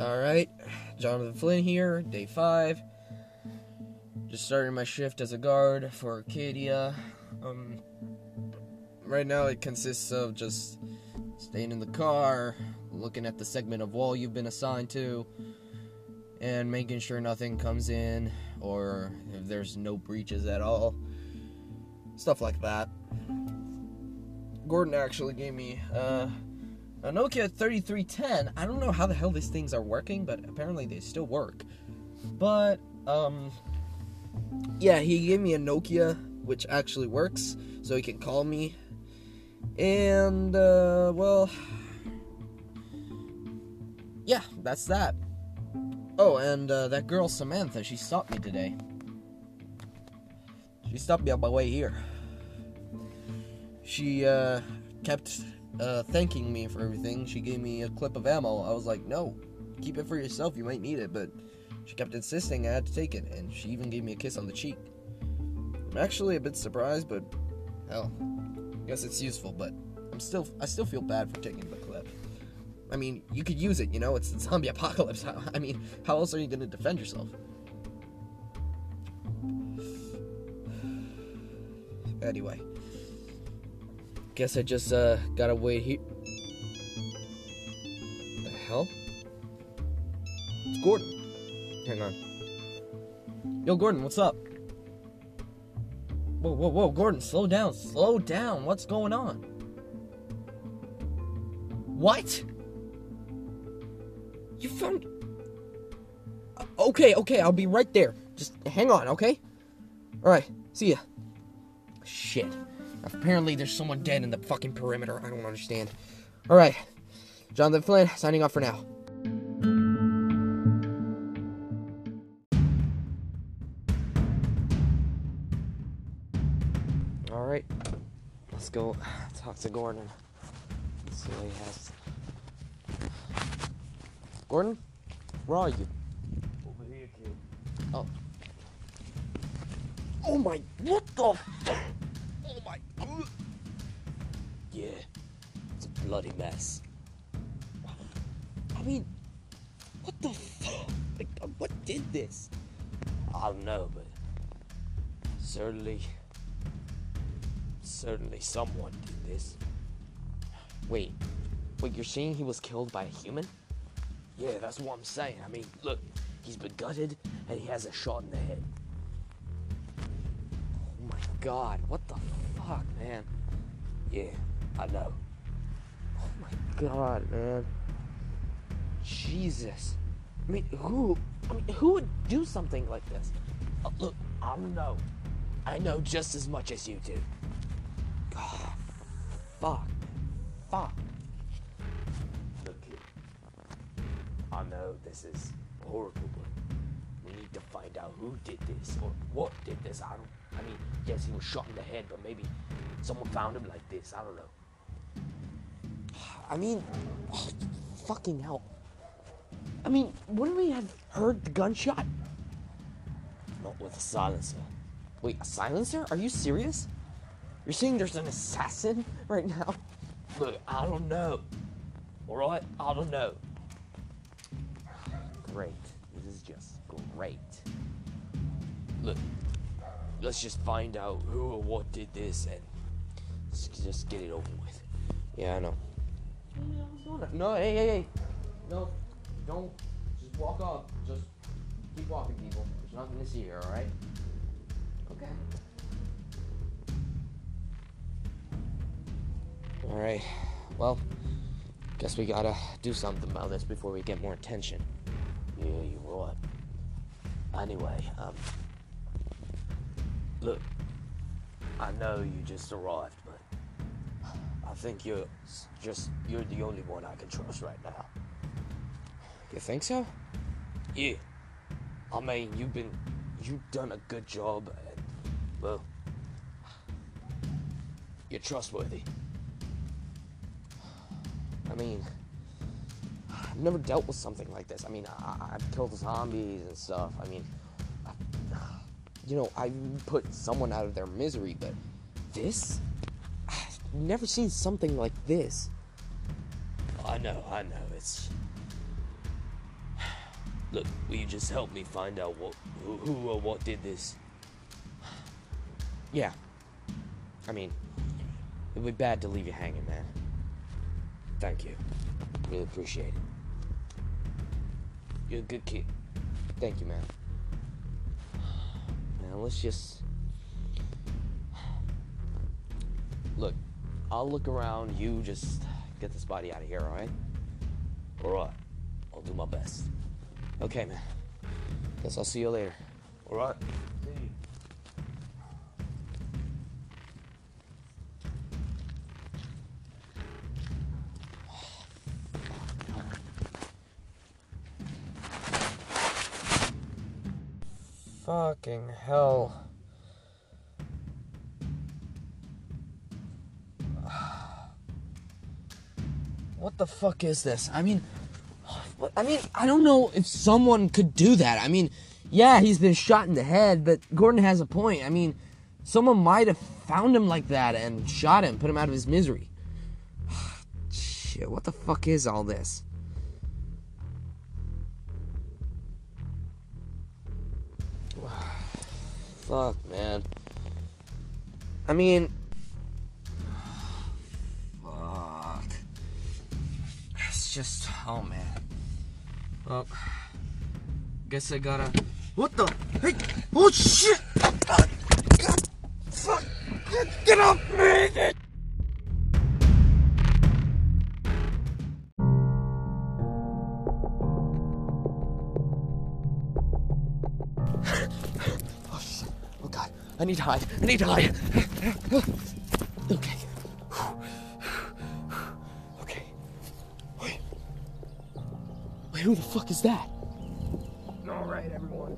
Alright, Jonathan Flynn here, day 5. Just starting my shift as a guard for Arcadia. Um, right now it consists of just staying in the car, looking at the segment of wall you've been assigned to, and making sure nothing comes in or if there's no breaches at all. Stuff like that. Gordon actually gave me uh, a Nokia 3310. I don't know how the hell these things are working, but apparently they still work. But, um, yeah, he gave me a Nokia, which actually works, so he can call me. And, uh, well, yeah, that's that. Oh, and uh, that girl Samantha, she stopped me today. She stopped me on my way here. She uh, kept uh, thanking me for everything. She gave me a clip of ammo. I was like, no, keep it for yourself. You might need it. But she kept insisting I had to take it, and she even gave me a kiss on the cheek. I'm actually a bit surprised, but hell, I guess it's useful. But I'm still, I still feel bad for taking the clip. I mean, you could use it, you know. It's a zombie apocalypse. I mean, how else are you gonna defend yourself? Anyway, guess I just uh gotta wait here. The hell? It's Gordon. Hang on. Yo, Gordon, what's up? Whoa, whoa, whoa, Gordon, slow down, slow down. What's going on? What? You found. Okay, okay, I'll be right there. Just hang on, okay? Alright, see ya. Shit. Apparently, there's someone dead in the fucking perimeter. I don't understand. Alright. Jonathan Flynn, signing off for now. Alright. Let's go talk to Gordon. Let's see what he has. Gordon? Where are you? Over here, kid. Oh. Oh my. What the. Yeah, it's a bloody mess. I mean. What the fuck? Like, uh, what did this? I don't know, but certainly, certainly someone did this. Wait. Wait, you're saying he was killed by a human? Yeah, that's what I'm saying. I mean, look, he's been gutted and he has a shot in the head. Oh my god. What the fuck, man? Yeah, I know. Oh my god, man. Jesus. I mean, who. I mean, who would do something like this? Uh, look, I don't know. I know just as much as you do. God. Fuck. Fuck. Look, kid. I know this is horrible, but we need to find out who did this or what did this. I don't. I mean, yes, he was shot in the head, but maybe someone found him like this. I don't know. I mean, oh, fucking hell. I mean, wouldn't we have heard the gunshot? Not with a silencer. Wait, a silencer? Are you serious? You're saying there's an assassin right now? Look, I don't know. All right, I don't know. Great. This is just great. Look, let's just find out who or what did this and just get it over with. Yeah, I know. No, hey, hey, hey. No, don't. Just walk up. Just keep walking, people. There's nothing to see here, alright? Okay. Alright. Well, guess we gotta do something about this before we get more attention. Yeah, you're right. Anyway, um, look, I know you just arrived, but I think you're just you're the only one I can trust right now. You think so? Yeah, I mean you've been you've done a good job, and well, you're trustworthy. I mean, I've never dealt with something like this. I mean, I, I've killed zombies and stuff. I mean, I, you know, I put someone out of their misery, but this, never seen something like this. I know, I know. It's Look, will you just help me find out what, who, who or what did this? Yeah. I mean, it'd be bad to leave you hanging, man. Thank you. Really appreciate it. You're a good kid. Thank you, man. Now let's just. I'll look around. You just get this body out of here, alright? Alright. I'll do my best. Okay, man. Guess I'll see you later. Alright. Fucking hell. What the fuck is this? I mean, I mean, I don't know if someone could do that. I mean, yeah, he's been shot in the head, but Gordon has a point. I mean, someone might have found him like that and shot him, put him out of his misery. Shit, what the fuck is all this? Fuck, man. I mean, It's just, oh man. Well, guess I gotta. What the? Hey! Oh shit! Ah, God, fuck! Get off me! Oh shit! Oh god! I need to hide! I need to hide! Who the fuck is that? Alright, everyone.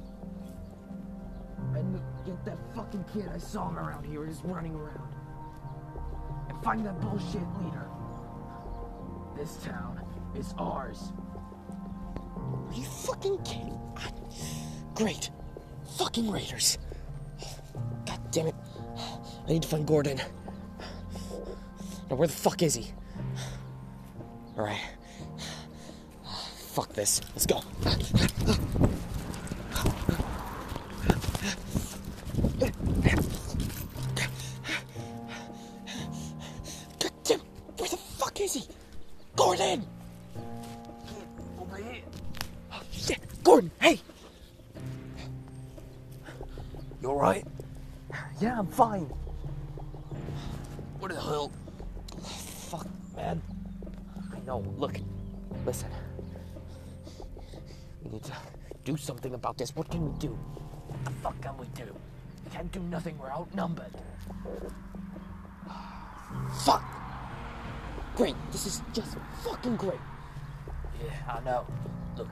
And get that fucking kid. I saw him around here, just running around. And find that bullshit leader. This town is ours. Are you fucking kidding? Great. Fucking Raiders. God damn it. I need to find Gordon. Now, where the fuck is he? Alright. Fuck this. Let's go. Damn. Where the fuck is he? Gordon! Over here. Oh, shit! Gordon, hey! You alright? Yeah, I'm fine. What the hell? Fuck, man. I know. Look, listen. Need to do something about this. What can we do? What the fuck can we do? We can't do nothing, we're outnumbered. Fuck! Great. This is just fucking great. Yeah, I know. Look.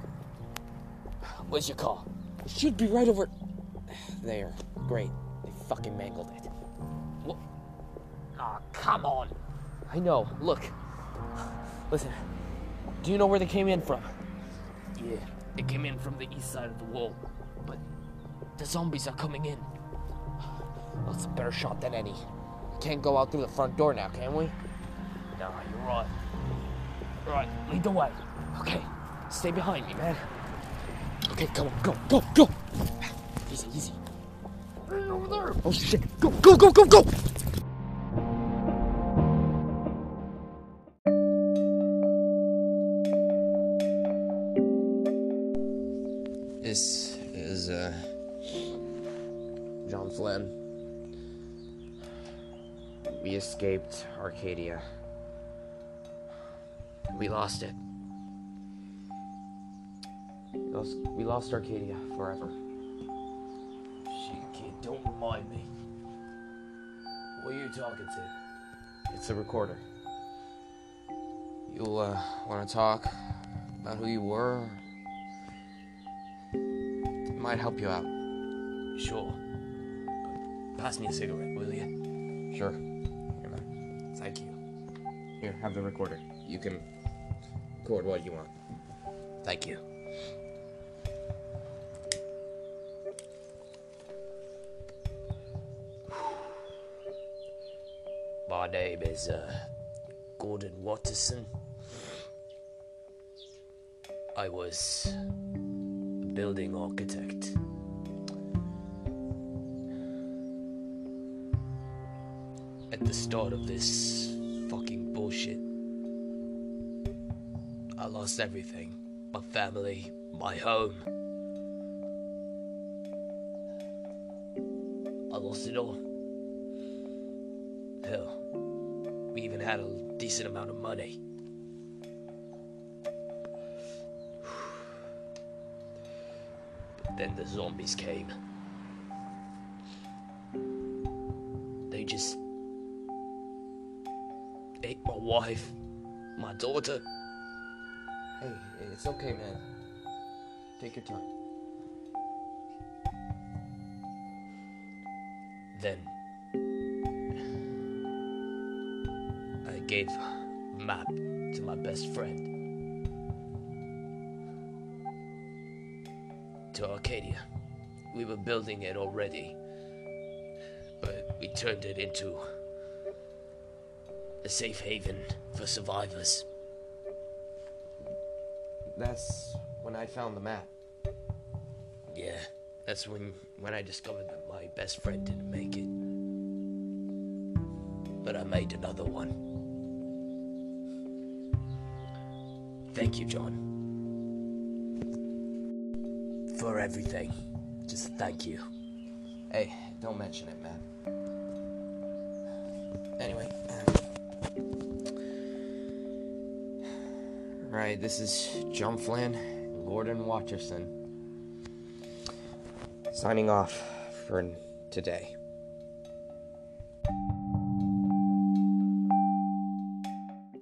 Where's your car? It should be right over there. Great. They fucking mangled it. What? Ah, come on. I know. Look. Listen. Do you know where they came in from? Yeah, they came in from the east side of the wall, but the zombies are coming in. That's a better shot than any. Can't go out through the front door now, can we? Nah, you're right. Right, lead the way. Okay. Stay behind me, man. Okay, come on, go, go, go! Easy, easy. Over there. Oh shit! Go, go, go, go, go! This is uh John Flynn. We escaped Arcadia. We lost it. We lost, we lost Arcadia forever. Shit, kid, don't remind me. What are you talking to? It's a recorder. You'll uh, want to talk about who you were. Might help you out. Sure. Pass me a cigarette, will you? Sure. Here, man. Thank you. Here, have the recorder. You can record what you want. Thank you. My name is uh, Gordon Watterson. I was building architect. At the start of this fucking bullshit, I lost everything my family, my home. I lost it all. Hell, we even had a decent amount of money. Then the zombies came. They just ate my wife, my daughter. Hey, it's okay, man. Take your time. Then I gave map to my best friend. To Arcadia. We were building it already, but we turned it into a safe haven for survivors. That's when I found the map. Yeah, that's when when I discovered that my best friend didn't make it. But I made another one. Thank you, John. For everything. Just thank you. Hey, don't mention it, man. Anyway. Um, right, this is John Flynn, Gordon Watcherson. Signing off for today.